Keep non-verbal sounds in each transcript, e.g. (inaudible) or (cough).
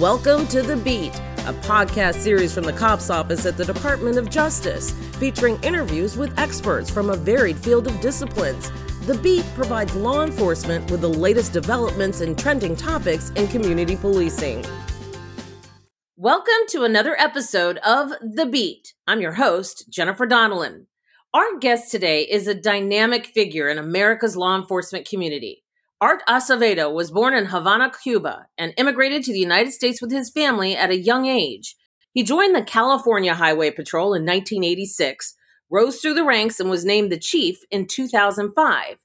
Welcome to The Beat, a podcast series from the COPS Office at the Department of Justice, featuring interviews with experts from a varied field of disciplines. The Beat provides law enforcement with the latest developments and trending topics in community policing. Welcome to another episode of The Beat. I'm your host, Jennifer Donelan. Our guest today is a dynamic figure in America's law enforcement community. Art Acevedo was born in Havana, Cuba, and immigrated to the United States with his family at a young age. He joined the California Highway Patrol in 1986, rose through the ranks, and was named the chief in 2005.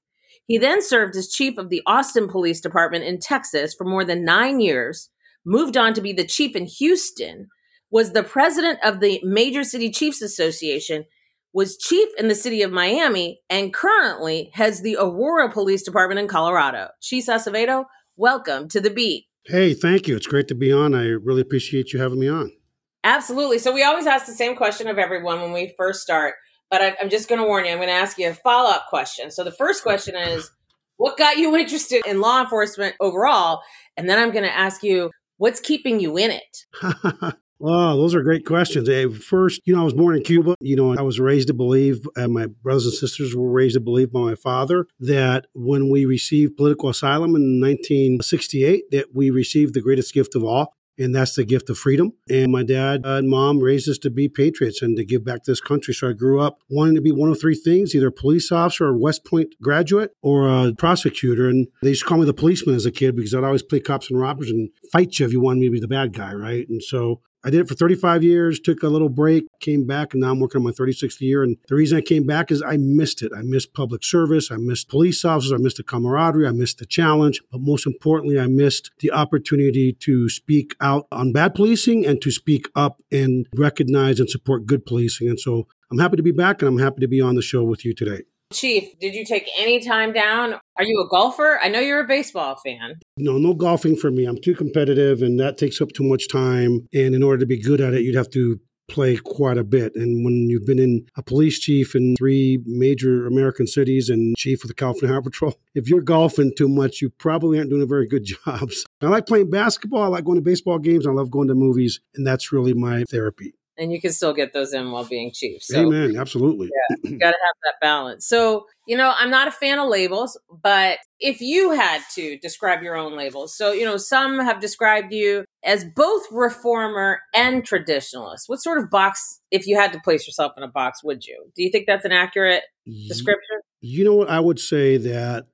He then served as chief of the Austin Police Department in Texas for more than nine years, moved on to be the chief in Houston, was the president of the Major City Chiefs Association, was chief in the city of Miami and currently heads the Aurora Police Department in Colorado. Chief Acevedo, welcome to the beat. Hey, thank you. It's great to be on. I really appreciate you having me on. Absolutely. So we always ask the same question of everyone when we first start, but I, am just going to warn you. I'm going to ask you a follow up question. So the first question is, what got you (laughs) interested in law enforcement overall? And then I'm going to ask you, what's keeping you in it? (laughs) Oh, those are great questions. First, you know, I was born in Cuba. You know, I was raised to believe, and my brothers and sisters were raised to believe by my father that when we received political asylum in 1968, that we received the greatest gift of all, and that's the gift of freedom. And my dad and mom raised us to be patriots and to give back to this country. So I grew up wanting to be one of three things either a police officer, or West Point graduate, or a prosecutor. And they used to call me the policeman as a kid because I'd always play cops and robbers and fight you if you wanted me to be the bad guy, right? And so I did it for 35 years, took a little break, came back, and now I'm working on my 36th year. And the reason I came back is I missed it. I missed public service. I missed police officers. I missed the camaraderie. I missed the challenge. But most importantly, I missed the opportunity to speak out on bad policing and to speak up and recognize and support good policing. And so I'm happy to be back and I'm happy to be on the show with you today. Chief, did you take any time down? Are you a golfer? I know you're a baseball fan. No, no golfing for me. I'm too competitive and that takes up too much time. And in order to be good at it, you'd have to play quite a bit. And when you've been in a police chief in three major American cities and chief of the California Highway Patrol, (laughs) if you're golfing too much, you probably aren't doing a very good (laughs) job. So I like playing basketball. I like going to baseball games. I love going to movies. And that's really my therapy and you can still get those in while being chief. So, Amen. Absolutely. Yeah, you (clears throat) got to have that balance. So, you know, I'm not a fan of labels, but if you had to describe your own labels, so, you know, some have described you as both reformer and traditionalist. What sort of box, if you had to place yourself in a box, would you? Do you think that's an accurate description? You know what? I would say that,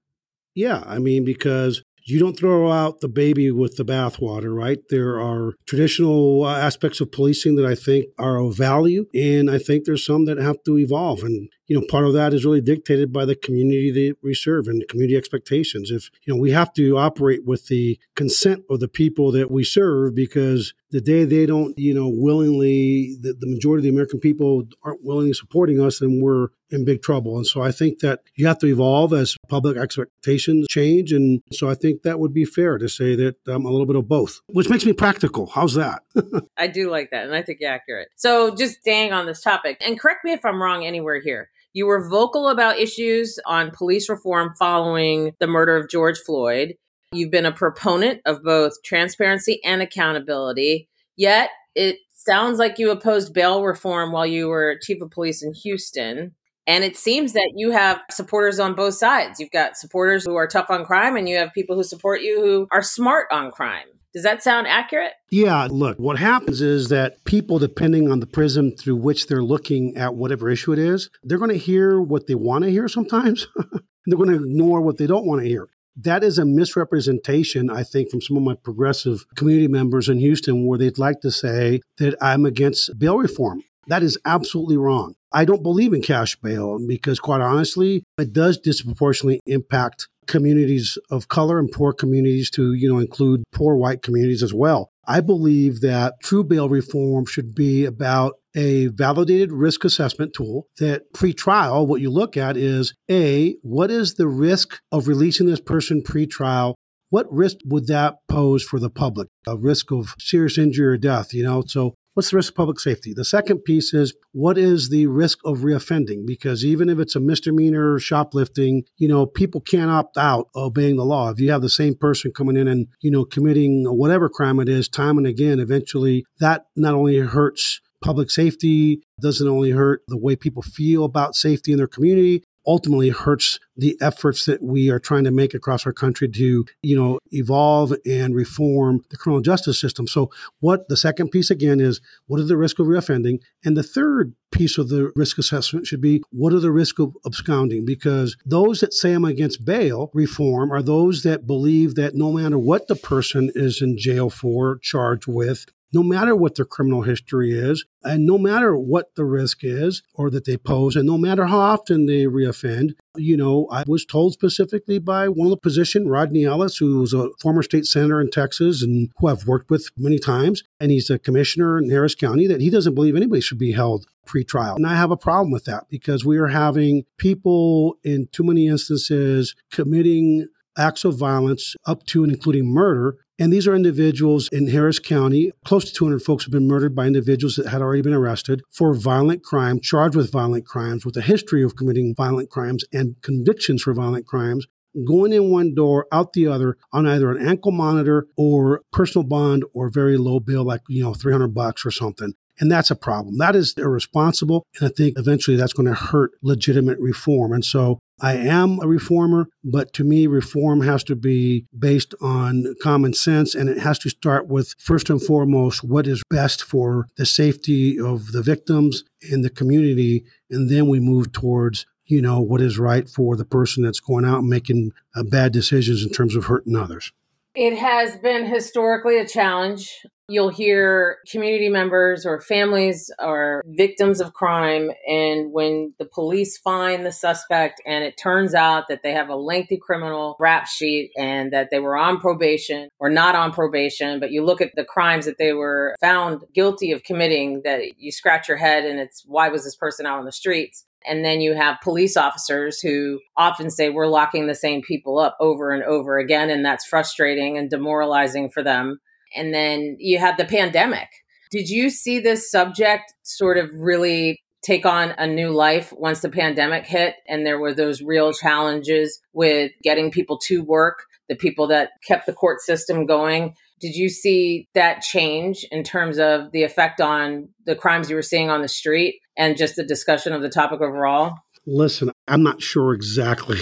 yeah. I mean, because you don't throw out the baby with the bathwater, right? There are traditional uh, aspects of policing that I think are of value, and I think there's some that have to evolve. And you know, part of that is really dictated by the community that we serve and community expectations. If you know, we have to operate with the consent of the people that we serve because the day they don't, you know, willingly, the, the majority of the American people aren't willingly supporting us, then we're in big trouble. And so I think that you have to evolve as public expectations change. And so I think that would be fair to say that I'm a little bit of both, which makes me practical. How's that? (laughs) I do like that. And I think you're accurate. So just staying on this topic, and correct me if I'm wrong anywhere here. You were vocal about issues on police reform following the murder of George Floyd. You've been a proponent of both transparency and accountability, yet it sounds like you opposed bail reform while you were chief of police in Houston. And it seems that you have supporters on both sides. You've got supporters who are tough on crime, and you have people who support you who are smart on crime. Does that sound accurate? Yeah, look, what happens is that people, depending on the prism through which they're looking at whatever issue it is, they're going to hear what they want to hear sometimes. (laughs) they're going to ignore what they don't want to hear that is a misrepresentation, I think, from some of my progressive community members in Houston, where they'd like to say that I'm against bail reform. That is absolutely wrong. I don't believe in cash bail because, quite honestly, it does disproportionately impact communities of color and poor communities to, you know, include poor white communities as well. I believe that true bail reform should be about a validated risk assessment tool that pre-trial what you look at is a what is the risk of releasing this person pre-trial? What risk would that pose for the public? A risk of serious injury or death you know? So what's the risk of public safety? The second piece is what is the risk of reoffending? Because even if it's a misdemeanor shoplifting, you know, people can't opt out obeying the law. If you have the same person coming in and, you know, committing whatever crime it is time and again, eventually that not only hurts public safety, doesn't only hurt the way people feel about safety in their community, ultimately hurts the efforts that we are trying to make across our country to, you know, evolve and reform the criminal justice system. So what the second piece again is what is the risk of reoffending? And the third piece of the risk assessment should be what are the risk of absconding? Because those that say I'm against bail reform are those that believe that no matter what the person is in jail for, charged with, no matter what their criminal history is, and no matter what the risk is or that they pose, and no matter how often they reoffend. You know, I was told specifically by one of the position, Rodney Ellis, who was a former state senator in Texas and who I've worked with many times, and he's a commissioner in Harris County, that he doesn't believe anybody should be held pre-trial. And I have a problem with that because we are having people in too many instances committing acts of violence up to and including murder and these are individuals in Harris County. Close to 200 folks have been murdered by individuals that had already been arrested for violent crime, charged with violent crimes, with a history of committing violent crimes and convictions for violent crimes. Going in one door, out the other on either an ankle monitor or personal bond or very low bill, like, you know, 300 bucks or something. And that's a problem. That is irresponsible. And I think eventually that's going to hurt legitimate reform. And so I am a reformer, but to me, reform has to be based on common sense and it has to start with, first and foremost, what is best for the safety of the victims and the community. And then we move towards, you know, what is right for the person that's going out and making uh, bad decisions in terms of hurting others. It has been historically a challenge. You'll hear community members or families or victims of crime. And when the police find the suspect and it turns out that they have a lengthy criminal rap sheet and that they were on probation or not on probation, but you look at the crimes that they were found guilty of committing, that you scratch your head and it's why was this person out on the streets? And then you have police officers who often say, We're locking the same people up over and over again. And that's frustrating and demoralizing for them. And then you had the pandemic. Did you see this subject sort of really take on a new life once the pandemic hit and there were those real challenges with getting people to work, the people that kept the court system going? Did you see that change in terms of the effect on the crimes you were seeing on the street and just the discussion of the topic overall? Listen, I'm not sure exactly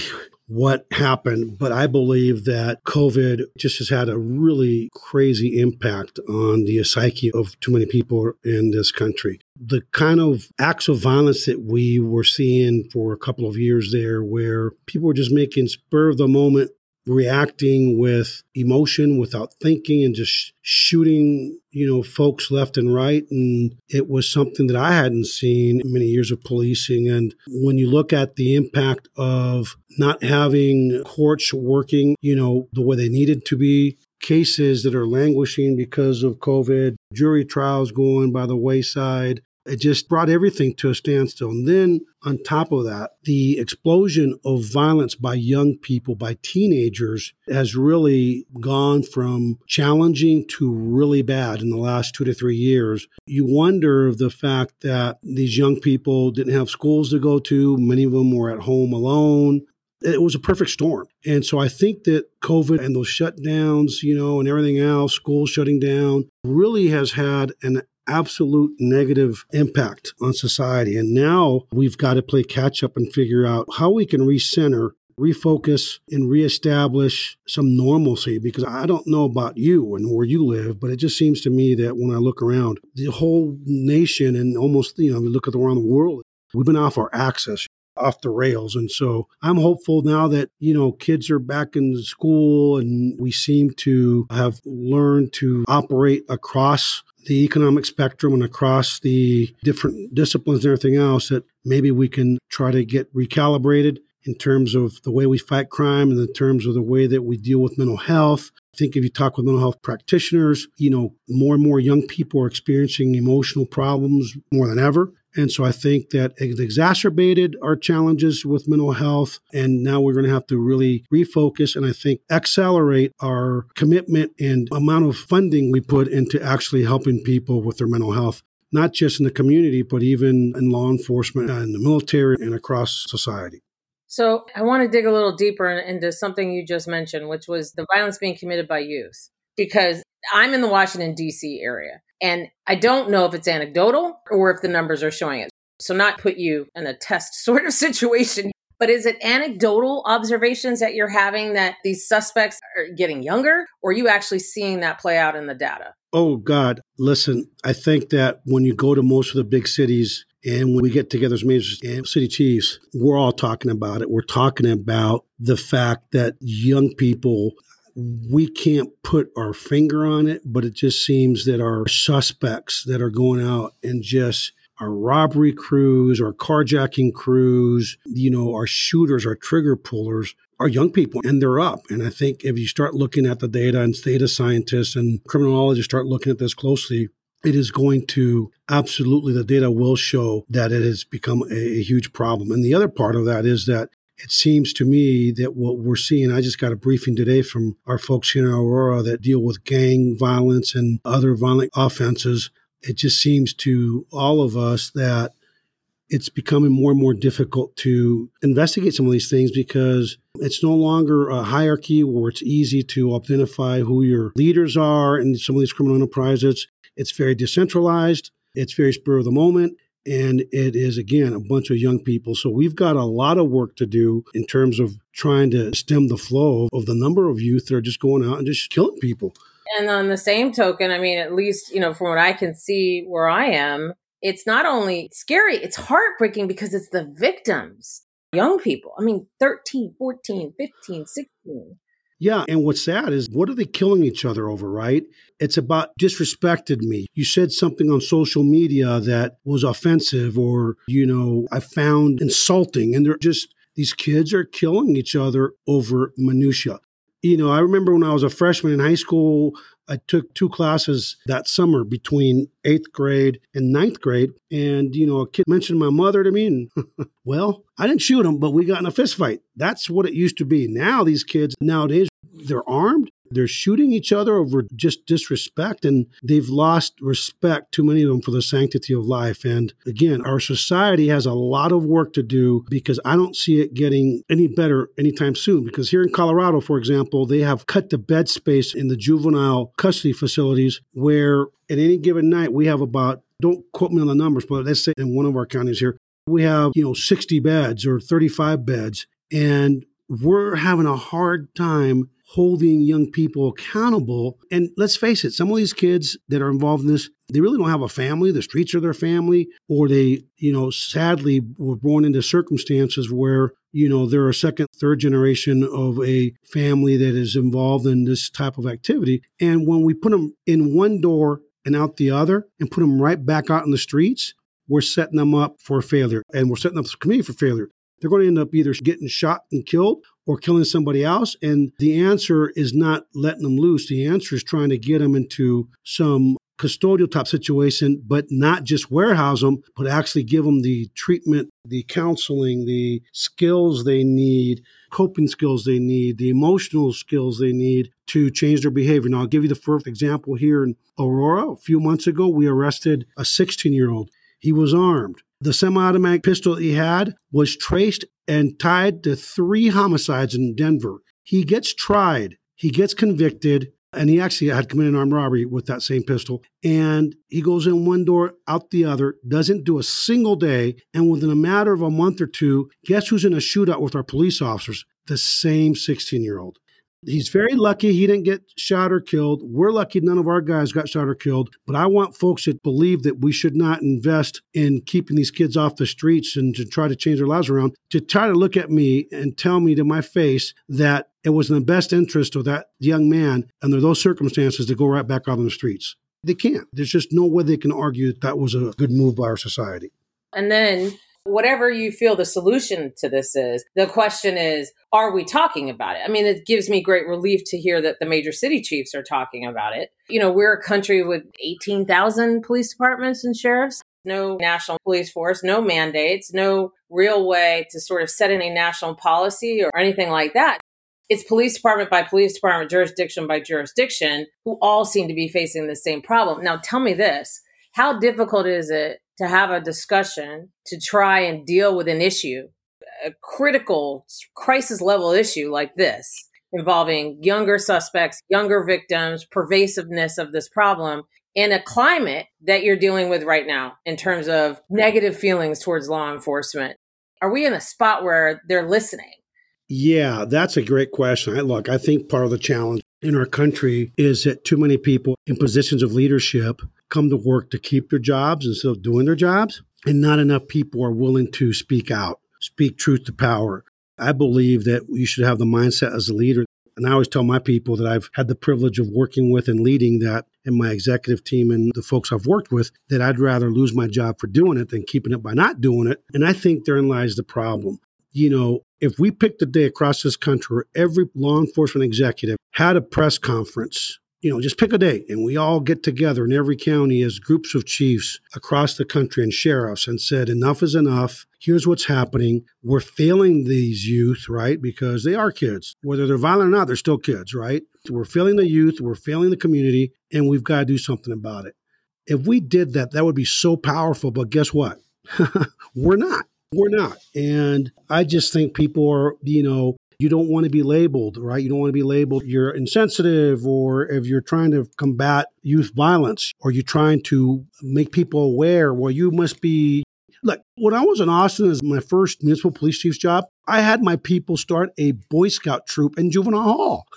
what happened, but I believe that COVID just has had a really crazy impact on the psyche of too many people in this country. The kind of acts of violence that we were seeing for a couple of years there, where people were just making spur of the moment reacting with emotion without thinking and just shooting, you know, folks left and right. And it was something that I hadn't seen in many years of policing. And when you look at the impact of not having courts working, you know, the way they needed to be, cases that are languishing because of COVID, jury trials going by the wayside, it just brought everything to a standstill. And then on top of that, the explosion of violence by young people, by teenagers, has really gone from challenging to really bad in the last two to three years. You wonder the fact that these young people didn't have schools to go to, many of them were at home alone. It was a perfect storm. And so I think that COVID and those shutdowns, you know, and everything else, schools shutting down, really has had an absolute negative impact on society. And now we've got to play catch up and figure out how we can recenter, refocus, and reestablish some normalcy. Because I don't know about you and where you live, but it just seems to me that when I look around, the whole nation and almost, you know, we look at around the world, we've been off our axis off the rails. And so I'm hopeful now that, you know, kids are back in school and we seem to have learned to operate across the economic spectrum and across the different disciplines and everything else that maybe we can try to get recalibrated in terms of the way we fight crime and in terms of the way that we deal with mental health. I think if you talk with mental health practitioners, you know, more and more young people are experiencing emotional problems more than ever. And so I think that it exacerbated our challenges with mental health. And now we're going to have to really refocus and I think accelerate our commitment and amount of funding we put into actually helping people with their mental health. not just in the community, but even in law enforcement and the military and across society. So I want to dig a little deeper into something you just mentioned, which was the violence being committed by youth. Because I'm in the Washington, D.C. area, and I don't know if it's anecdotal or if the numbers are showing it. So, not put you in a test (laughs) sort of situation, but is it anecdotal observations that you're having that these suspects are getting younger, or are you actually seeing that play out in the data? Oh, God. Listen, I think that when you go to most of the big cities, and when we get together as mayors and city chiefs, we're all talking about it. We're talking about the fact that young people, we can't put our finger on it, but it just seems that our suspects that are going out and just our robbery crews, our carjacking crews, you know, our shooters, our trigger pullers are young people and they're up. And I think if you start looking at the data and data scientists and criminologists start looking at this closely, it is going to absolutely, the data will show that it has become a, a huge problem. And the other part of that is that it seems to me that what we're seeing, I just got a briefing today from our folks here in Aurora that deal with gang violence and other violent offenses. It just seems to all of us that it's becoming more and more difficult to investigate some of these things because it's no longer a hierarchy where it's easy to identify who your leaders are in some of these criminal enterprises. It's very decentralized, it's very spur of the moment. And it is, again, a bunch of young people. So we've got a lot of work to do in terms of trying to stem the flow of the number of youth that are just going out and just killing people. And on the same token, I mean, at least, you know, from what I can see where I am, it's not only scary, it's heartbreaking because it's the victims, young people. I mean, 13, 14, 15, 16. Yeah. And what's sad is what are they killing each other over, right? It's about disrespected me. You said something on social media that was offensive or, you know, I found insulting. And they're just, these kids are killing each other over minutia. You know, I remember when I was a freshman in high school, I took two classes that summer between eighth grade and ninth grade. And, you know, a kid mentioned my mother to me. And, (laughs) well, I didn't shoot him, but we got in a fist fight. That's what it used to be. Now, these kids nowadays, they're armed. They're shooting each other over just disrespect, and they've lost respect, too many of them, for the sanctity of life. And again, our society has a lot of work to do because I don't see it getting any better anytime soon. Because here in Colorado, for example, they have cut the bed space in the juvenile custody facilities where at any given night we have about don't quote me on the numbers, but let's say in one of our counties here, we have, you know, 60 beds or 35 beds. And we're having a hard time holding young people accountable. And let's face it, some of these kids that are involved in this, they really don't have a family. The streets are their family, or they, you know, sadly were born into circumstances where, you know, they're a second, third generation of a family that is involved in this type of activity. And when we put them in one door and out the other and put them right back out in the streets, we're setting them up for failure and we're setting up the community for failure. They're going to end up either getting shot and killed or killing somebody else. And the answer is not letting them loose. The answer is trying to get them into some custodial type situation, but not just warehouse them, but actually give them the treatment, the counseling, the skills they need, coping skills they need, the emotional skills they need to change their behavior. Now, I'll give you the first example here in Aurora. A few months ago, we arrested a 16 year old. He was armed. The semi automatic pistol he had was traced and tied to three homicides in Denver. He gets tried, he gets convicted, and he actually had committed an armed robbery with that same pistol. And he goes in one door, out the other, doesn't do a single day. And within a matter of a month or two, guess who's in a shootout with our police officers? The same 16 year old. He's very lucky he didn't get shot or killed. We're lucky none of our guys got shot or killed. But I want folks to believe that we should not invest in keeping these kids off the streets and to try to change their lives around, to try to look at me and tell me to my face that it was in the best interest of that young man under those circumstances to go right back out on the streets. They can't. There's just no way they can argue that that was a good move by our society. And then whatever you feel the solution to this is, the question is, are we talking about it? I mean, it gives me great relief to hear that the major city chiefs are talking about it. You know, we're a country with 18,000 police departments and sheriffs, no national police force, no mandates, no real way to sort of set any national policy or anything like that. It's police department by police department, jurisdiction by jurisdiction, who all seem to be facing the same problem. Now, tell me this How difficult is it to have a discussion to try and deal with an issue, a critical crisis level issue like this, involving younger suspects, younger victims, pervasiveness of this problem in a climate that you're dealing with right now in terms of negative feelings towards law enforcement? Are we in a spot where they're listening? Yeah, that's a great question. I, look, I think part of the challenge in our country is that too many people in positions of leadership come to work to keep their jobs instead of doing their jobs, and not enough people are willing to speak out, speak truth to power. I believe that you should have the mindset as a leader. And I always tell my people that I've had the privilege of working with and leading that in my executive team and the folks I've worked with that I'd rather lose my job for doing it than keeping it by not doing it. And I think therein lies the problem. You know, if we picked a day across this country where every law enforcement executive had a press conference you know, just pick a date and we all get together in every county as groups of chiefs across the country and sheriffs and said, enough is enough. Here's what's happening. We're failing these youth, right? Because they are kids. Whether they're violent or not, they're still kids, right? We're failing the youth, we're failing the community, and we've got to do something about it. If we did that, that would be so powerful. But guess what? (laughs) we're not. We're not. And I just think people are, you know, you don't want to be labeled, right? You don't want to be labeled you're insensitive or if you're trying to combat youth violence or you're trying to make people aware, well, you must be. Look, when I was in Austin as my first municipal police chief's job, I had my people start a Boy Scout troop in juvenile hall.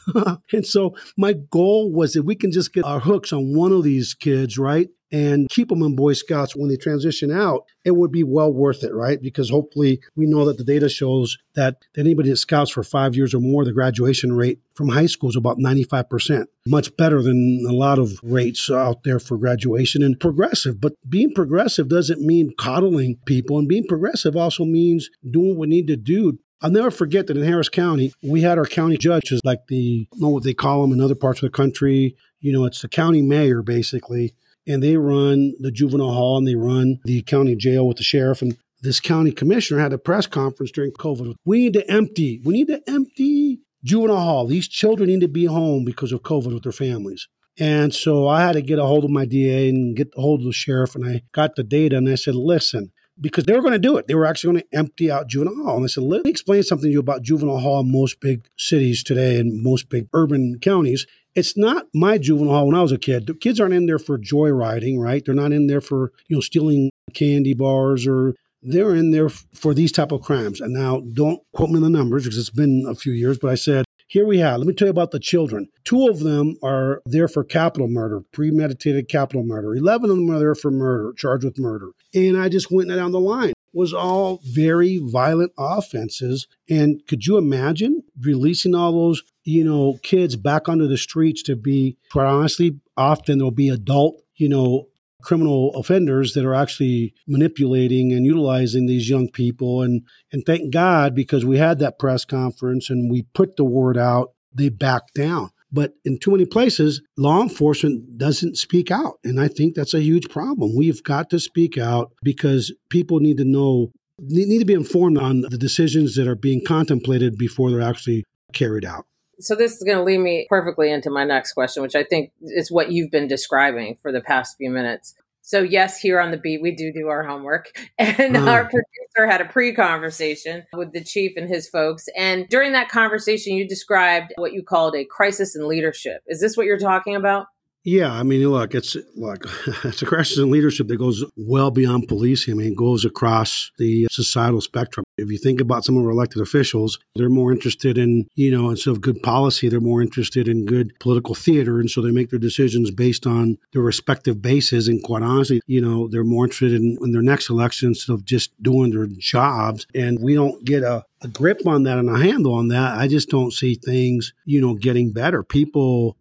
(laughs) and so my goal was that we can just get our hooks on one of these kids, right? And keep them in Boy Scouts when they transition out, it would be well worth it, right? Because hopefully we know that the data shows that anybody that scouts for five years or more, the graduation rate from high school is about 95%, much better than a lot of rates out there for graduation and progressive. But being progressive doesn't mean coddling people, and being progressive also means doing what we need to do I'll never forget that in Harris County, we had our county judges, like the, I know what they call them in other parts of the country. You know, it's the county mayor, basically and they run the juvenile hall and they run the county jail with the sheriff. And this county commissioner had a press conference during COVID. We need to empty, we need to empty juvenile hall. These children need to be home because of COVID with their families. And so I had to get a hold of my DA and get a hold of the sheriff, and I got the data and I said, listen, because they were going to do it. They were actually going to empty out juvenile hall. And I said, let me explain something to you about juvenile hall in most big cities today and most big urban counties. It's not my juvenile hall when I was a kid. The kids aren't in there for joyriding, right? They're not in there for, you know, stealing candy bars or they're in there for these type of crimes. And now don't quote me on the numbers because it's been a few years, but I said, here we have, let me tell you about the children. Two of them are there for capital murder, premeditated capital murder. 11 of them are there for murder, charged with murder. And I just went down the line was all very violent offenses. And could you imagine releasing all those, you know, kids back onto the streets to be, quite honestly, often there'll be adult, you know, criminal offenders that are actually manipulating and utilizing these young people. And and thank God because we had that press conference and we put the word out, they backed down. But in too many places, law enforcement doesn't speak out. And I think that's a huge problem. We've got to speak out because people need to know, need to be informed on the decisions that are being contemplated before they're actually carried out. So this is going to lead me perfectly into my next question, which I think is what you've been describing for the past few minutes. So yes, here on the beat, we do do our homework. (laughs) And uh. our producer had a pre-conversation with the chief and his folks. And during that conversation, you described what you called a crisis in leadership. Is this what you're talking about? Yeah, I mean, look, it's like (laughs) it's a crisis in leadership that goes well beyond policing. I mean, it goes across the uh, societal spectrum. If you think about some of our elected officials, they're more interested in, you know, instead of good policy, they're more interested in good political theater. And so they make their decisions based on their respective bases. And quite honestly, you know, they're more interested in, in their next election instead of just doing their jobs. And we don't get a, a grip on that and a handle on that. I just don't see things, you know, getting better. People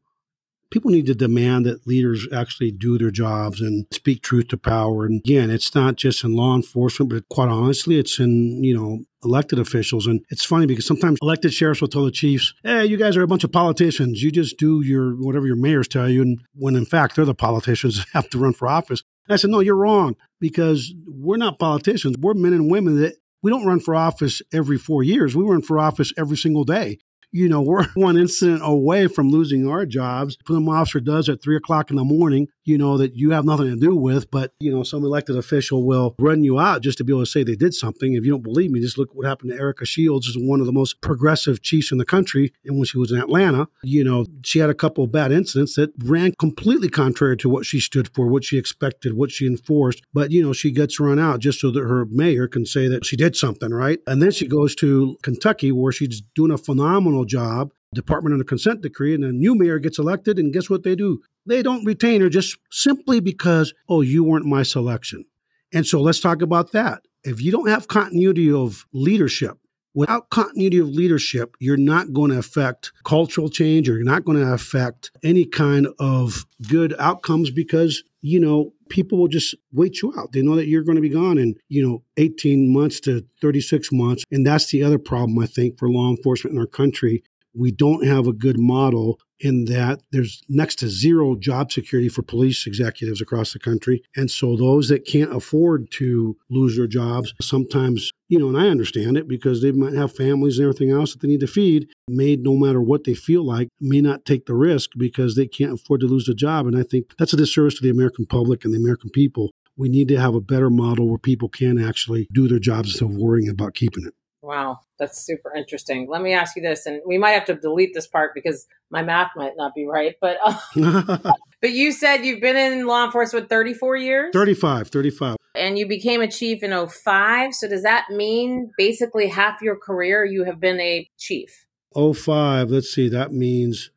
people need to demand that leaders actually do their jobs and speak truth to power. And again, it's not just in law enforcement, but quite honestly, it's in, you know, elected officials. And it's funny because sometimes elected sheriffs will tell the chiefs, hey, you guys are a bunch of politicians. You just do your whatever your mayors tell you. And when in fact they're the politicians that (laughs) have to run for office. And I said, no, you're wrong because we're not politicians. We're men and women that we don't run for office every four years. We run for office every single day you know, we're (laughs) one incident away from losing our jobs. The officer does at three o'clock in the morning, you know, that you have nothing to do with, but, you know, some elected official will run you out just to be able to say they did something. If you don't believe me, just look what happened to Erika Shields, is one of the most progressive chiefs in the country. And when she was in Atlanta, you know, she had a couple of bad incidents that ran completely contrary to what she stood for, what she expected, what she enforced. But, you know, she gets run out just so that her mayor can say that she did something, right? And then she goes to Kentucky where she's doing a phenomenal job department under consent decree, and a new mayor gets elected, and guess what they do? They don't retain her just simply because, oh, you weren't my selection. And so let's talk about that. If you don't have continuity of leadership, without continuity of leadership, you're not going to affect cultural change or you're not going to affect any kind of good outcomes because, you know, people will just wait you out. They know that you're going to be gone in, you know, 18 months to 36 months. And that's the other problem, I think, for law enforcement in our country we don't have a good model in that there's next to zero job security for police executives across the country. And so those that can't afford to lose their jobs, sometimes, you know, and I understand it because they might have families and everything else that they need to feed, made no matter what they feel like, may not take the risk because they can't afford to lose the job. And I think that's a disservice to the American public and the American people. We need to have a better model where people can actually do their jobs instead of worrying about keeping it. Wow, that's super interesting. Let me ask you this, and we might have to delete this part because my math might not be right. But uh, (laughs) but you said you've been in law enforcement 34 years? 35, 35. And you became a chief in 05. So does that mean basically half your career you have been a chief? 05, let's see, that means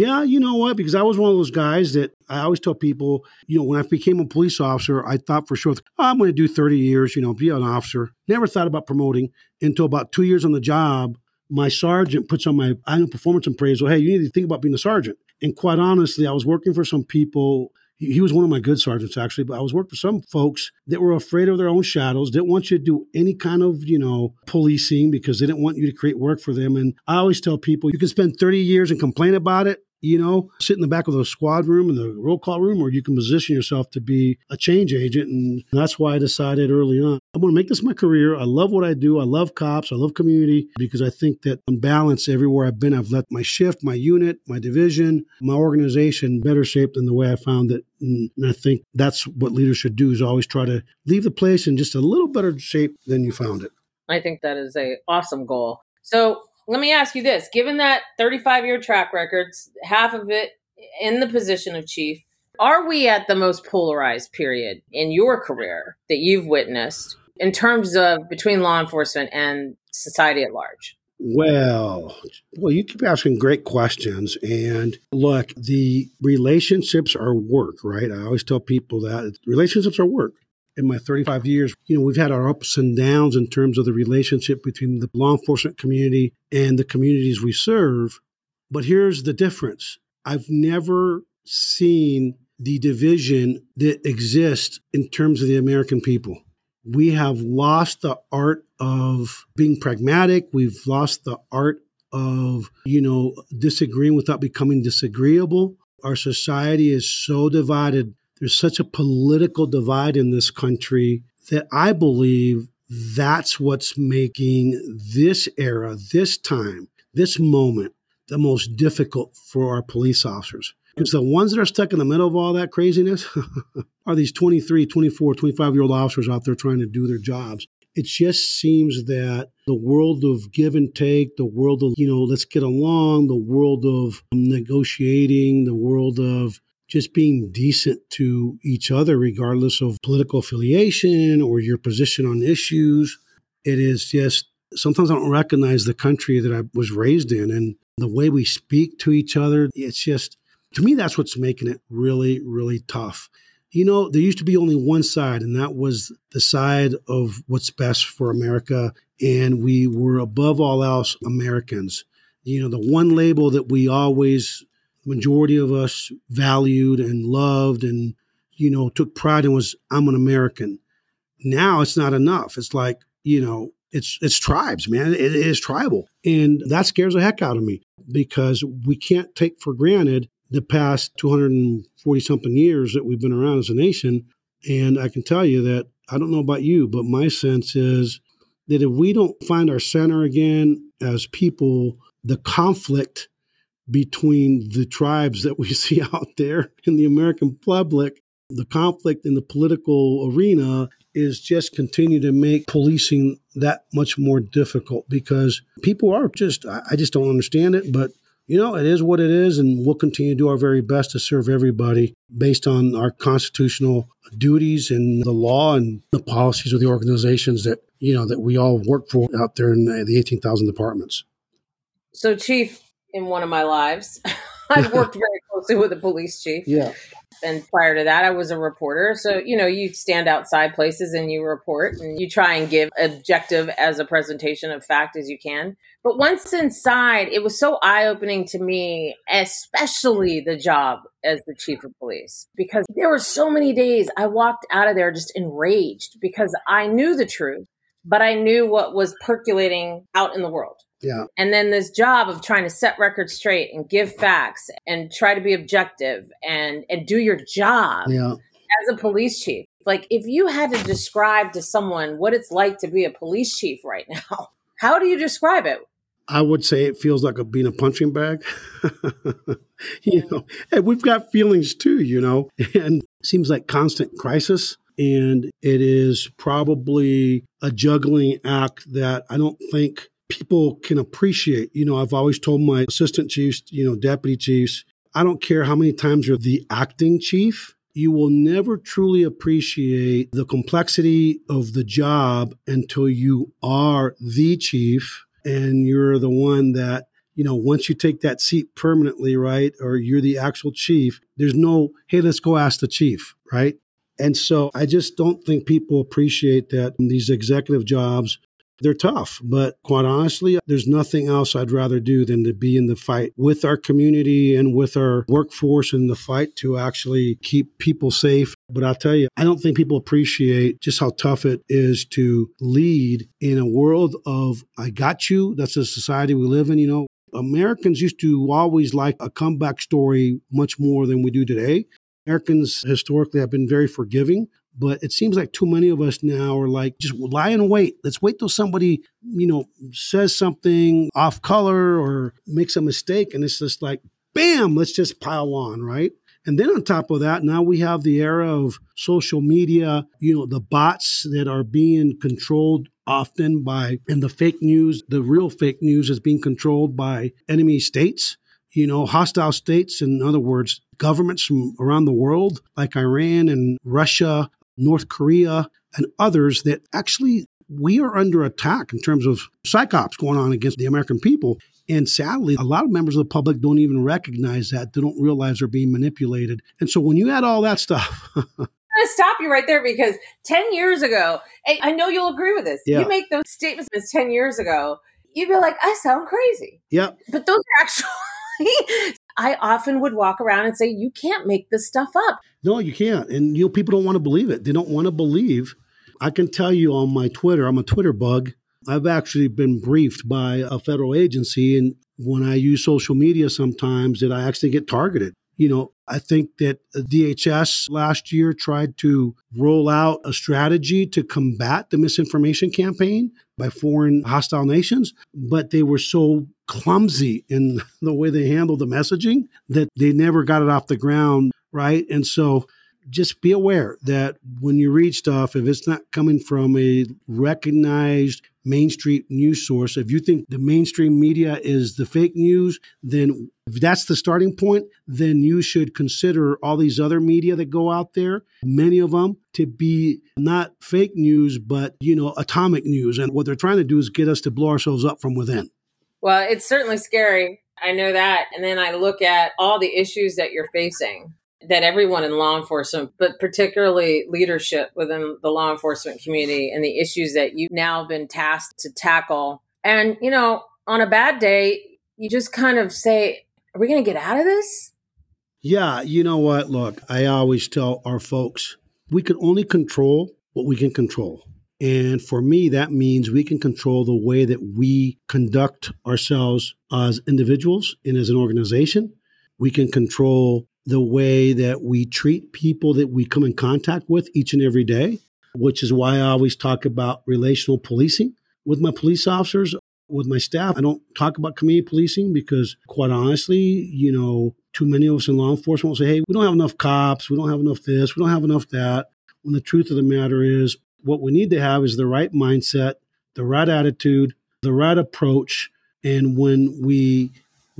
yeah, you know what? Because I was one of those guys that I always tell people, you know, when I became a police officer, I thought for sure, oh, I'm going to do 30 years, you know, be an officer. Never thought about promoting until about two years on the job. My sergeant puts on my annual performance appraisal, hey, you need to think about being a sergeant. And quite honestly, I was working for some people. He was one of my good sergeants, actually, but I was working for some folks that were afraid of their own shadows, didn't want you to do any kind of, you know, policing because they didn't want you to create work for them. And I always tell people you can spend 30 years and complain about it, you know, sit in the back of the squad room in the roll call room, or you can position yourself to be a change agent. And that's why I decided early on, I'm going to make this my career. I love what I do. I love cops. I love community because I think that on balance, everywhere I've been, I've left my shift, my unit, my division, my organization better shape than the way I found it. And I think that's what leaders should do is always try to leave the place in just a little better shape than you found it. I think that is a awesome goal. So let me ask you this given that 35 year track records, half of it in the position of chief, are we at the most polarized period in your career that you've witnessed in terms of between law enforcement and society at large? Well, well, you keep asking great questions. And look, the relationships are work, right? I always tell people that relationships are work in my 35 years, you know, we've had our ups and downs in terms of the relationship between the law enforcement community and the communities we serve. But here's the difference I've never seen the division that exists in terms of the American people. We have lost the art of being pragmatic. We've lost the art of, you know, disagreeing without becoming disagreeable. Our society is so divided there's such a political divide in this country that I believe that's what's making this era, this time, this moment, the most difficult for our police officers. Because the ones that are stuck in the middle of all that craziness (laughs) are these 23, 24, 25 year old officers out there trying to do their jobs. It just seems that the world of give and take, the world of, you know, let's get along, the world of negotiating, the world of just being decent to each other, regardless of political affiliation or your position on issues. It is just sometimes I don't recognize the country that I was raised in and the way we speak to each other. It's just, to me, that's what's making it really, really tough. You know, there used to be only one side, and that was the side of what's best for America. And we were above all else Americans. You know, the one label that we always majority of us valued and loved and you know took pride in was I'm an American. Now it's not enough. It's like you know it's it's tribes, man. It, it is tribal, and that scares the heck out of me because we can't take for granted the past 240 something years that we've been around as a nation. And I can tell you that I don't know about you, but my sense is that if we don't find our center again as people, the conflict between the tribes that we (laughs) see out there in the American public. The conflict in the political arena is just continue to make policing that much more difficult because people are just, I just don't understand it, but you know, it is what it is, and we'll continue to do our very best to serve everybody based on our constitutional duties and the law and the policies of the organizations that, you know, that we all work for out there in the 18,000 departments. So, Chief, in one of my lives, (laughs) I've (laughs) worked very closely with a police chief. Yeah. And prior to that i was a reporter. So you know you stand outside places and you report and you try and give objective as a presentation of fact as you can. But once inside it was so eye-opening to me especially the job as the chief of police because there were so many days i walked out of there just enraged because i knew the truth but i knew what was percolating out in the world yeah. And then this job of trying to set records straight and give facts and try to be objective and and do your job yeah. as a police chief. Like if you had to describe to someone what it's like to be a police chief right now, (laughs) how do you describe it? I would say it feels like a being a punching bag. (laughs) you know, and we've got feelings too, you know, (laughs) and seems like constant crisis. And it is probably a juggling act that I don't think people can appreciate. You know, I've always told my assistant chiefs, you know, deputy chiefs, I don't care how many times you're the acting chief, you will never truly appreciate the complexity of the job until you are the chief and you're the one that you know, once you take that seat permanently, right, or you're the actual chief, there's no, hey, let's go ask the chief, right? And so I just don't think people appreciate that these executive jobs they're tough, but quite honestly, there's nothing else I'd rather do than to be in the fight with our community and with our workforce in the fight to actually keep people safe. But I'll tell you, I don't think people appreciate just how tough it is to lead in a world of I got you. That's the society we live in, you know. Americans used to always like a comeback story much more than we do today. Americans historically have been very forgiving but it seems like too many of us now are like, just lie in wait. Let's wait till somebody, you know, says something off color or makes a mistake. And it's just like, bam, let's just pile on, right? And then on top of that, now we have the era of social media, you know, the bots that are being controlled often by, and the fake news, the real fake news is being controlled by enemy states, you know, hostile states. In other words, governments from around the world, like Iran and Russia, North Korea, and others that actually we are under attack in terms of psyops going on against the American people. And sadly, a lot of members of the public don't even recognize that. They don't realize they're being manipulated. And so when you add all that stuff, (laughs) I'm going to stop you right there because 10 years ago, I know you'll agree with this. Yeah. You make those statements 10 years ago, you'd be like, I sound crazy. Yeah. But those are actually (laughs) I often would walk around and say, you can't make this stuff up. No, you can't. And you know, people don't want to believe it. They don't want to believe. I can tell you on my Twitter, I'm a Twitter bug. I've actually been briefed by a federal agency, and when I use social media sometimes, that I actually get targeted. You know, I think that DHS last year tried to roll out a strategy to combat the misinformation campaign by foreign hostile nations, but they were so clumsy in (laughs) the way they handled the messaging that they never got it off the ground, right? And so just be aware that when you read stuff, if it's not coming from a recognized mainstream news source, if you think the mainstream media is the fake news, then if that's the starting point, then you should consider all these other media that go out there, many of them to be not fake news, but, you know, atomic news. And what they're trying to do is get us to blow ourselves up from within. Well, it's certainly scary. I know that. And then I look at all the issues that you're facing that everyone in law enforcement, but particularly leadership within the law enforcement community and the issues that you've now been tasked to tackle. And, you know, on a bad day, you just kind of say, are we going to get out of this? Yeah, you know what? Look, I always tell our folks we can only control what we can control. And for me, that means we can control the way that we conduct ourselves as individuals and as an organization. We can control the way that we treat people that we come in contact with each and every day, which is why I always talk about relational policing with my police officers. with my staff. I don't talk about community policing because, quite honestly, you know, too many of us in law enforcement will say, hey, we don't have enough cops, we don't have enough this, we don't have enough that. When the truth of the matter is, what we need to have is the right mindset, the right attitude, the right approach. And when we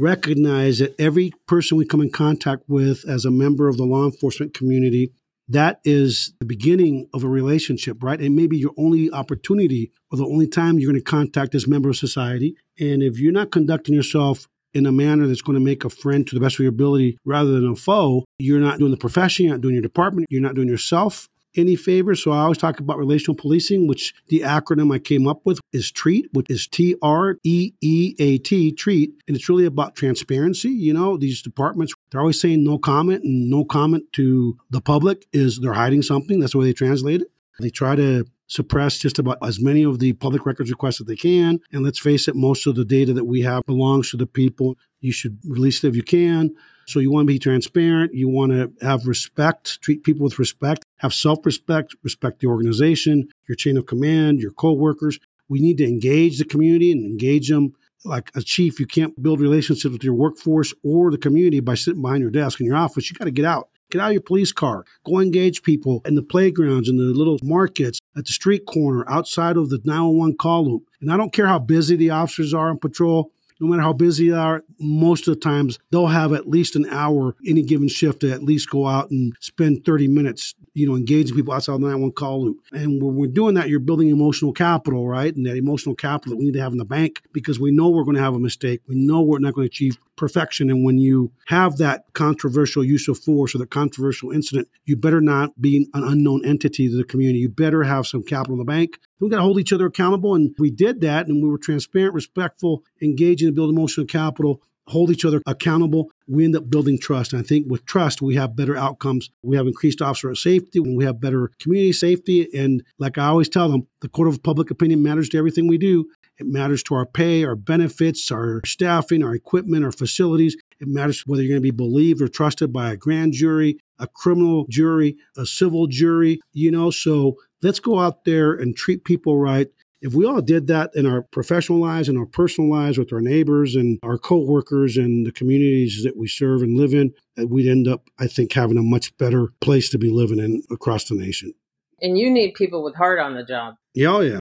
recognize that every person we come in contact with as a member of the law enforcement community that is the beginning of a relationship, right? And maybe your only opportunity or the only time you're going to contact this member of society. And if you're not conducting yourself in a manner that's going to make a friend to the best of your ability rather than a foe, you're not doing the profession, you're not doing your department, you're not doing yourself any favors. So I always talk about relational policing, which the acronym I came up with is TREAT, which is T R E E A T, TREAT. And it's really about transparency. You know, these departments, they're always saying no comment, and no comment to the public is they're hiding something. That's the way they translate it. They try to suppress just about as many of the public records requests that they can. And let's face it, most of the data that we have belongs to the people. You should release it if you can. So you want to be transparent. You want to have respect, treat people with respect, have self respect, respect the organization, your chain of command, your co-workers. We need to engage the community and engage them like a chief. You can't build relationships with your workforce or the community by sitting behind your desk in your office. You got to get out. Get out of your police car. Go engage people in the playgrounds, in the little markets, at the street corner, outside of the 911 call loop. And I don't care how busy the officers are on patrol no matter how busy they are, most of the times they'll have at least an hour any given shift to at least go out and spend 30 minutes, you know, engaging people outside of the 911 call loop. And when we're doing that, you're building emotional capital, right? And that emotional capital that we need to have in the bank because we know we're going to have a mistake. We know we're not going to achieve perfection. And when you have that controversial use of force or the controversial incident, you better not be an unknown entity to the community. You better have some capital in the bank. We got to hold each other accountable. And we did that. And we were transparent, respectful, engaging to build emotional capital, hold each other accountable. We end up building trust. And I think with trust, we have better outcomes. We have increased officer safety and we have better community safety. And like I always tell them, the court of public opinion matters to everything we do. It matters to our pay, our benefits, our staffing, our equipment, our facilities. It matters whether you're going to be believed or trusted by a grand jury, a criminal jury, a civil jury, you know. So let's go out there and treat people right. If we all did that in our professional lives and our personal lives with our neighbors and our coworkers and the communities that we serve and live in, we'd end up, I think, having a much better place to be living in across the nation. And you need people with heart on the job. Yeah, oh yeah.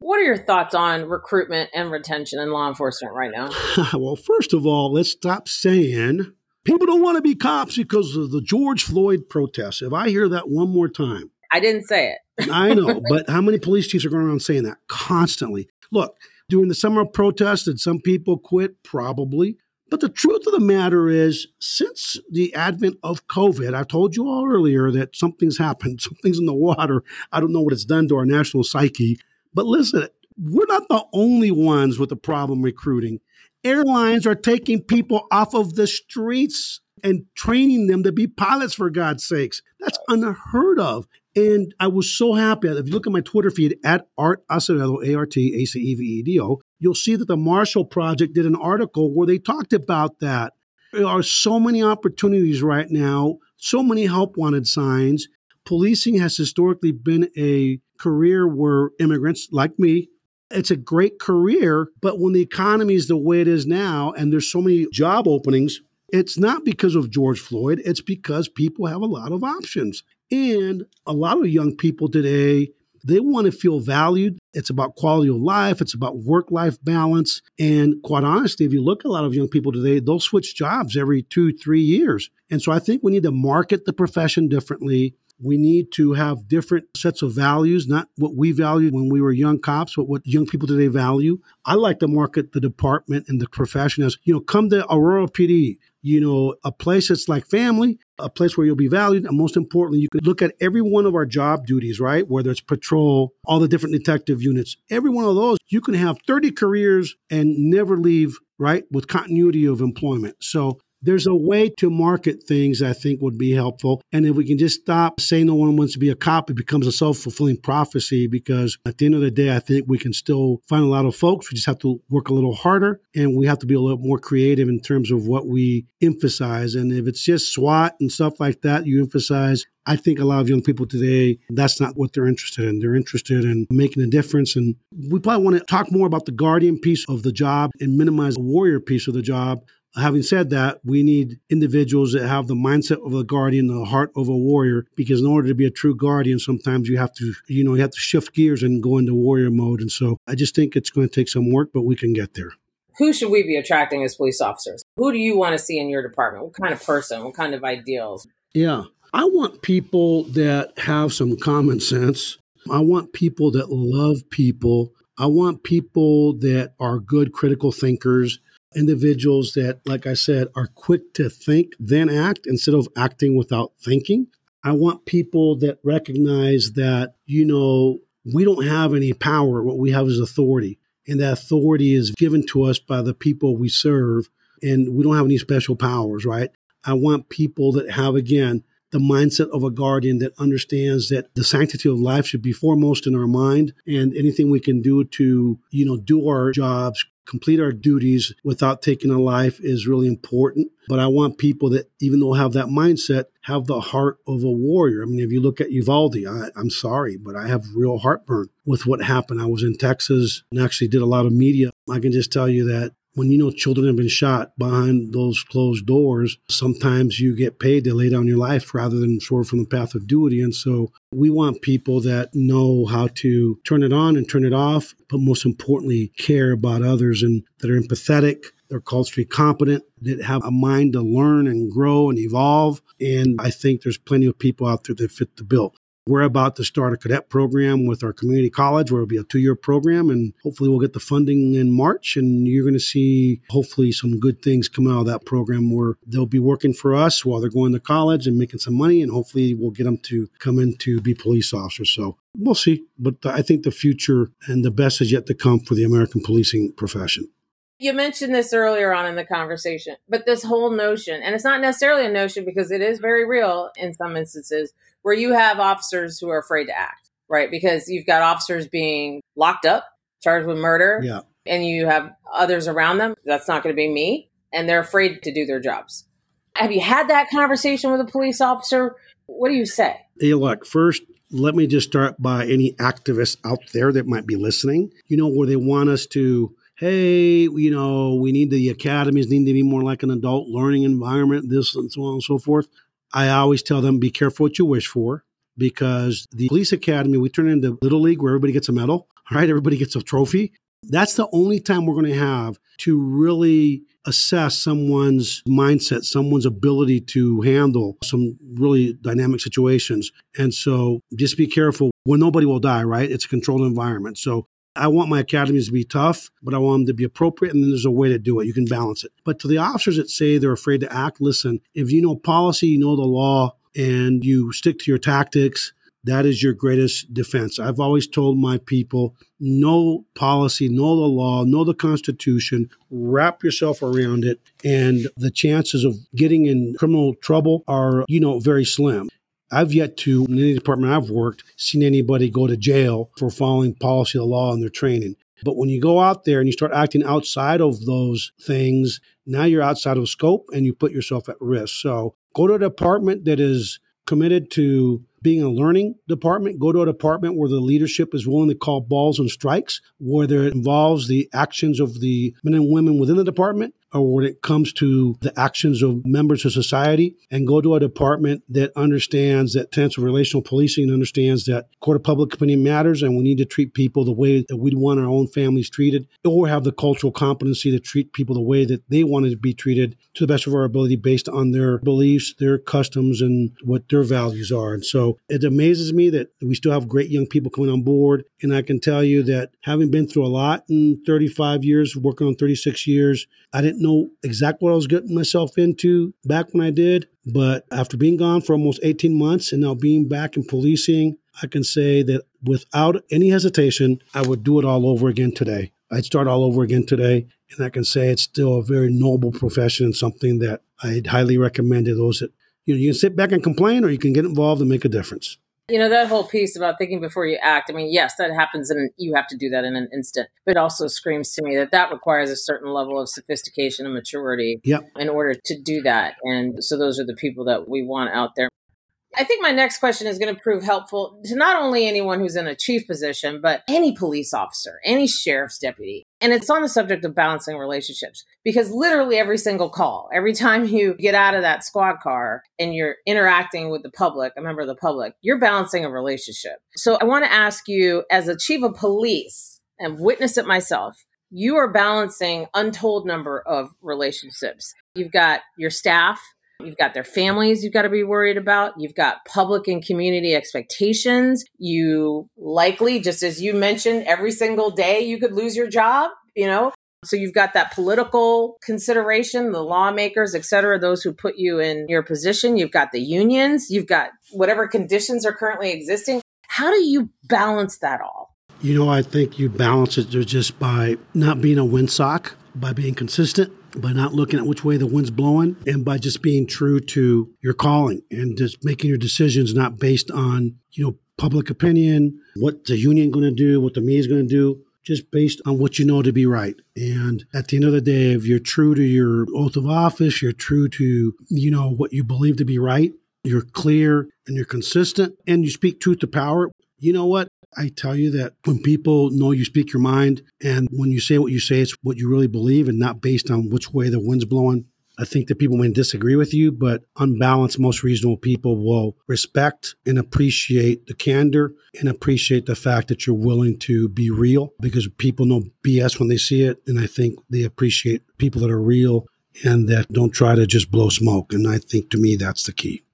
What are your thoughts on recruitment and retention in law enforcement right now? (laughs) well, first of all, let's stop saying people don't want to be cops because of the George Floyd protests. If I hear that one more time, I didn't say it. I know, (laughs) but how many police chiefs are going around saying that constantly? Look, during the summer protests, did some people quit? Probably. But the truth of the matter is, since the advent of COVID, I told you all earlier that something's happened, (laughs) something's in the water. I don't know what it's done to our national psyche. But listen, we're not the only ones with a problem recruiting. Airlines are taking people off of the streets and training them to be pilots, for God's sakes. That's unheard of. And I was so happy. If you look at my Twitter feed at Art Acevedo, A R T A C E V E D O, you'll see that the Marshall Project did an article where they talked about that. There are so many opportunities right now, so many help wanted signs. Policing has historically been a career where immigrants like me, it's a great career, but when the economy is the way it is now and there's so many job openings, it's not because of George Floyd, it's because people have a lot of options. And a lot of young people today, they want to feel valued. It's about quality of life, it's about work life balance. And quite honestly, if you look at a lot of young people today, they'll switch jobs every two, three years. And so I think we need to market the profession differently. We need to have different sets of values, not what we valued when we were young cops, but what young people today value. I like to market the department and the profession as, you know, come to Aurora PD, you know, a place that's like family, a place where you'll be valued. And most importantly, you can look at every one of our job duties, right? Whether it's patrol, all the different detective units, every one of those, you can have 30 careers and never leave, right? With continuity of employment. So there's a way to market things I think would be helpful. And if we can just stop saying no one wants to be a cop, it becomes a self fulfilling prophecy because at the end of the day, I think we can still find a lot of folks. We just have to work a little harder and we have to be a little more creative in terms of what we emphasize. And if it's just SWAT and stuff like that, you emphasize I think a lot of young people today, that's not what they're interested in. They're interested in making a difference. And we probably want to talk more about the guardian piece of the job and minimize the warrior piece of the job. Having said that, we need individuals that have the mindset of a guardian, the heart of a warrior, because in order to be a true guardian, sometimes you have to, you know, you have to shift gears and go into warrior mode. And so I just think it's going to take some work, but we can get there. Who should we be attracting as police officers? Who do you want to see in your department? What kind of person? What kind of ideals? Yeah. I want people that have some common sense. I want people that love people. I want people that are good critical thinkers, individuals that, like I said, are quick to think, then act instead of acting without thinking. I want people that recognize that, you know, we don't have any power. What we have is authority. And that authority is given to us by the people we serve. And we don't have any special powers, right? I want people that have, again, the mindset of a guardian that understands that the sanctity of life should be foremost in our mind and anything we can do to, you know, do our jobs, complete our duties without taking a life is really important. But I want people that, even though have that mindset, have the heart of a warrior. I mean, if you look at Uvalde, I, I'm sorry, but I have real heartburn with what happened. I was in Texas and actually did a lot of media. I can just tell you that when you know children have been shot behind those closed doors, sometimes you get paid to lay down your life rather than swerve from the path of duty. And so we want people that know how to turn it on and turn it off, but most importantly, care about others and that are empathetic. They're culturally competent, that have a mind to learn and grow and evolve. And I think there's plenty of people out there that fit the bill. We're about to start a cadet program with our community college where it'll be a two year program and hopefully we'll get the funding in March and you're going to see hopefully some good things come out of that program where they'll be working for us while they're going to college and making some money and hopefully we'll get them to come in to be police officers. So we'll see. But I think the future and the best is yet to come for the American policing profession. You mentioned this earlier on in the conversation, but this whole notion, and it's not necessarily a notion because it is very real in some instances, where you have officers who are afraid to act, right? Because you've got officers being locked up, charged with murder, yeah. and you have others around them. That's not going to be me. And they're afraid to do their jobs. Have you had that conversation with a police officer? What do you say? Hey, look, first, let me just start by any activists out there that might be listening, you know, where they want us to hey, you know, we need the academies need to be more like an adult learning environment, this and so on and so forth. I always tell them be careful what you wish for because the police academy, we turn into Little League where everybody gets a medal, right? Everybody gets a trophy. That's the only time we're going to have to really assess someone's mindset, someone's ability to handle some really dynamic situations. And so just be careful. Well, nobody will die, right? It's a controlled environment. So I want my academies to be tough, but I want them to be appropriate, and then there's a way to do it. You can balance it. But to the officers that say they're afraid to act, listen, if you know policy, you know the law, and you stick to your tactics, that is your greatest defense. I've always told my people know policy, know the law, know the Constitution, wrap yourself around it, and the chances of getting in criminal trouble are, you know, very slim. I've yet to, in any department I've worked, seen anybody go to jail for following policy of the law in their training. But when you go out there and you start acting outside of those things, now you're outside of scope and you put yourself at risk. So go to a department that is committed to being a learning department, go to a department where the leadership is willing to call balls and strikes, whether it involves the actions of the men and women within the department or when it comes to the actions of members of society and go to a department that understands that tenets of relational policing understands that court of public opinion matters and we need to treat people the way that we want our own families treated or have the cultural competency to treat people the way that they wanted to be treated to the best of our ability based on their beliefs, their customs, and what their values are. And so it amazes me that we still have great young people coming on board. And I can tell you that having been through a lot in 35 years, working on 36 years, I didn't know exactly what I was getting myself into back when I did. But after being gone for almost 18 months and now being back in policing, I can say that without any hesitation, I would do it all over again today. I'd start all over again today. And I can say it's still a very noble profession and something that I'd highly recommend to those that, you know, you can sit back and complain or you can get involved and make a difference. You know, that whole piece about thinking before you act. I mean, yes, that happens and you have to do that in an instant. But it also screams to me that that requires a certain level of sophistication and maturity yep. in order to do that. And so those are the people that we want out there. I think my next question is going to prove helpful to not only anyone who's in a chief position, but any police officer, any sheriff's deputy. And it's on the subject of balancing relationships because literally every single call, every time you get out of that squad car and you're interacting with the public, a member of the public, you're balancing a relationship. So I want to ask you, as a chief of police, and witness it myself, you are balancing untold number of relationships. You've got your staff, You've got their families you've got to be worried about. You've got public and community expectations. You likely, just as you mentioned, every single day you could lose your job, you know? So you've got that political consideration, the lawmakers, et cetera, those who put you in your position. You've got the unions. You've got whatever conditions are currently existing. How do you balance that all? You know, I think you balance it just by not being a windsock, by being consistent, by not looking at which way the wind's blowing and by just being true to your calling and just making your decisions not based on, you know, public opinion, what the union going to do, what the media is going to do, just based on what you know to be right. And at the end of the day, if you're true to your oath of office, you're true to, you know, what you believe to be right, you're clear and you're consistent and you speak truth to power, you know what? I tell you that when people know you speak your mind and when you say what you say, it's what you really believe and not based on which way the wind's blowing. I think that people may disagree with you, but unbalanced, most reasonable people will respect and appreciate the candor and appreciate the fact that you're willing to be real because people know BS when they see it. And I think they appreciate people that are real and that don't try to just blow smoke. And I think to me, that's the key.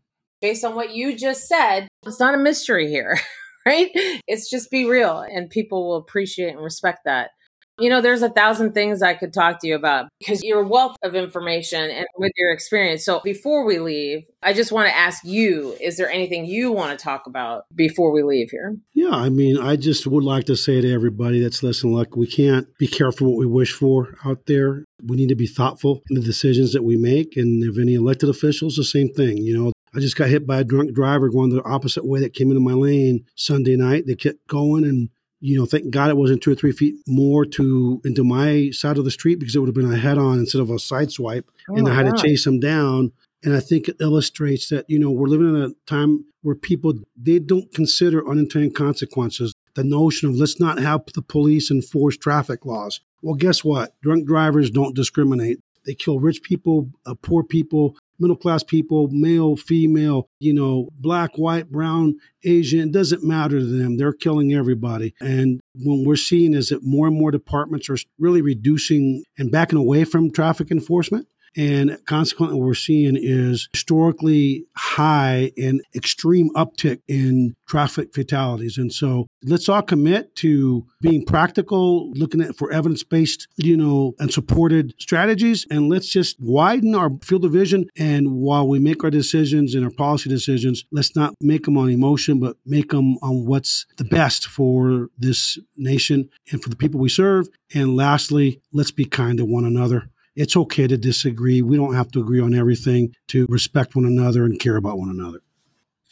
Based on what you just said, it's not a mystery here. (laughs) right? It's just be real and people will appreciate and respect that. You know, there's a thousand things I could talk to you about because you're wealth of information and with your experience. So before we leave, I just want to ask you, is there anything you want to talk about before we leave here? Yeah, I mean, I just would like to say to everybody that's listening, look, we can't be careful what we wish for out there. We need to be thoughtful in the decisions that we make. And if any elected officials, the same thing. You know, I just got hit by a drunk driver going the opposite way that came into my lane Sunday night. They kept going and you know, thank God it wasn't two or three feet more to into my side of the street because it would have been a head on instead of a side swipe. Oh and I had to chase them down. And I think it illustrates that, you know, we're living in a time where people they don't consider unintended consequences. The notion of let's not have the police enforce traffic laws. Well, guess what? Drunk drivers don't discriminate. They kill rich people, uh, poor people, middle class people, male, female, you know, black, white, brown, Asian, doesn't matter to them. They're killing everybody. And what we're seeing is that more and more departments are really reducing and backing away from traffic enforcement. And consequently, what we're seeing is historically high and extreme uptick in traffic fatalities. And so let's all commit to being practical, looking at for evidence based, you know, and supported strategies. And let's just widen our field of vision. And while we make our decisions and our policy decisions, let's not make them on emotion, but make them on what's the best for this nation and for the people we serve. And lastly, let's be kind to one another. It's okay to disagree. We don't have to agree on everything to respect one another and care about one another.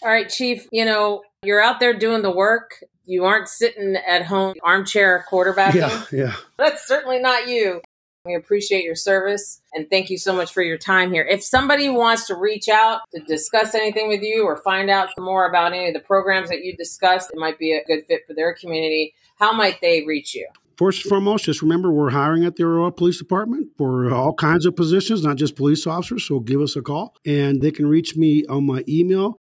All right, Chief, you know, you're out there doing the work. You aren't sitting at home armchair quarterbacking. Yeah, yeah. That's certainly not you. We appreciate your service and thank you so much for your time here. If somebody wants to reach out to discuss anything with you or find out more about any of the programs that you discussed, it might be a good fit for their community. How might they reach you? First and foremost, just remember we're hiring at the Aurora Police Department for all kinds of positions, not just police officers. So give us a call. And they can reach me on my email,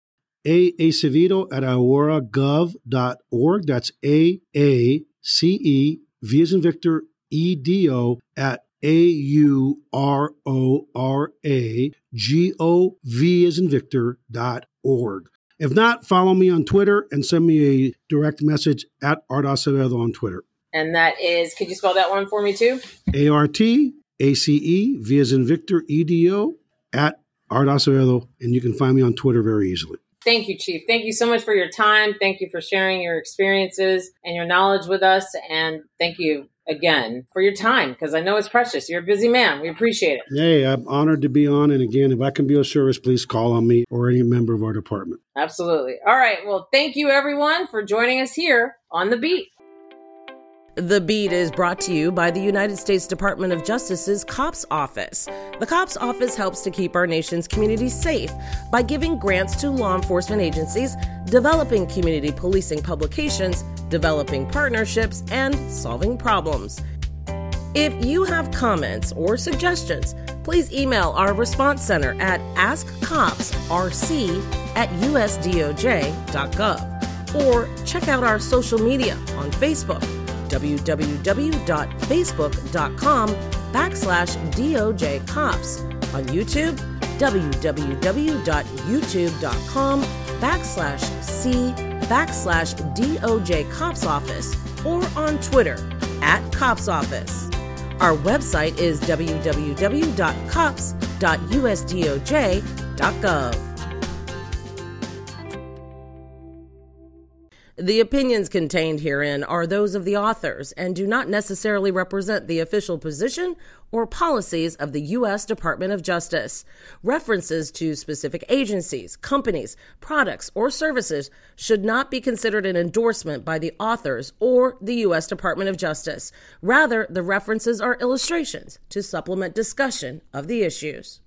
aacevedo at auroragov.org. That's A A C E V as in Victor E D O at A U R O R A G O V as in Victor dot org. If not, follow me on Twitter and send me a direct message at Art Acevedo on Twitter. And that is, could you spell that one for me too? A R T A C E V as in Victor E D O at Art Acevedo. And you can find me on Twitter very easily. Thank you, Chief. Thank you so much for your time. Thank you for sharing your experiences and your knowledge with us. And thank you again for your time because I know it's precious. You're a busy man. We appreciate it. Hey, I'm honored to be on. And again, if I can be of service, please call on me or any member of our department. Absolutely. All right. Well, thank you everyone for joining us here on The Beat. The Beat is brought to you by the United States Department of Justice's COPS Office. The COPS Office helps to keep our nation's communities safe by giving grants to law enforcement agencies, developing community policing publications, developing partnerships, and solving problems. If you have comments or suggestions, please email our response center at askcopsrc at usdoj.gov or check out our social media on Facebook www.facebook.com backslash DOJ Cops. On YouTube, www.youtube.com backslash C backslash DOJ Cops Office or on Twitter at Cops Office. Our website is www.cops.usdoj.gov. The opinions contained herein are those of the authors and do not necessarily represent the official position or policies of the U.S. Department of Justice. References to specific agencies, companies, products, or services should not be considered an endorsement by the authors or the U.S. Department of Justice. Rather, the references are illustrations to supplement discussion of the issues.